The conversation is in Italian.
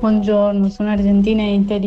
Buongiorno, sono Argentina e Inter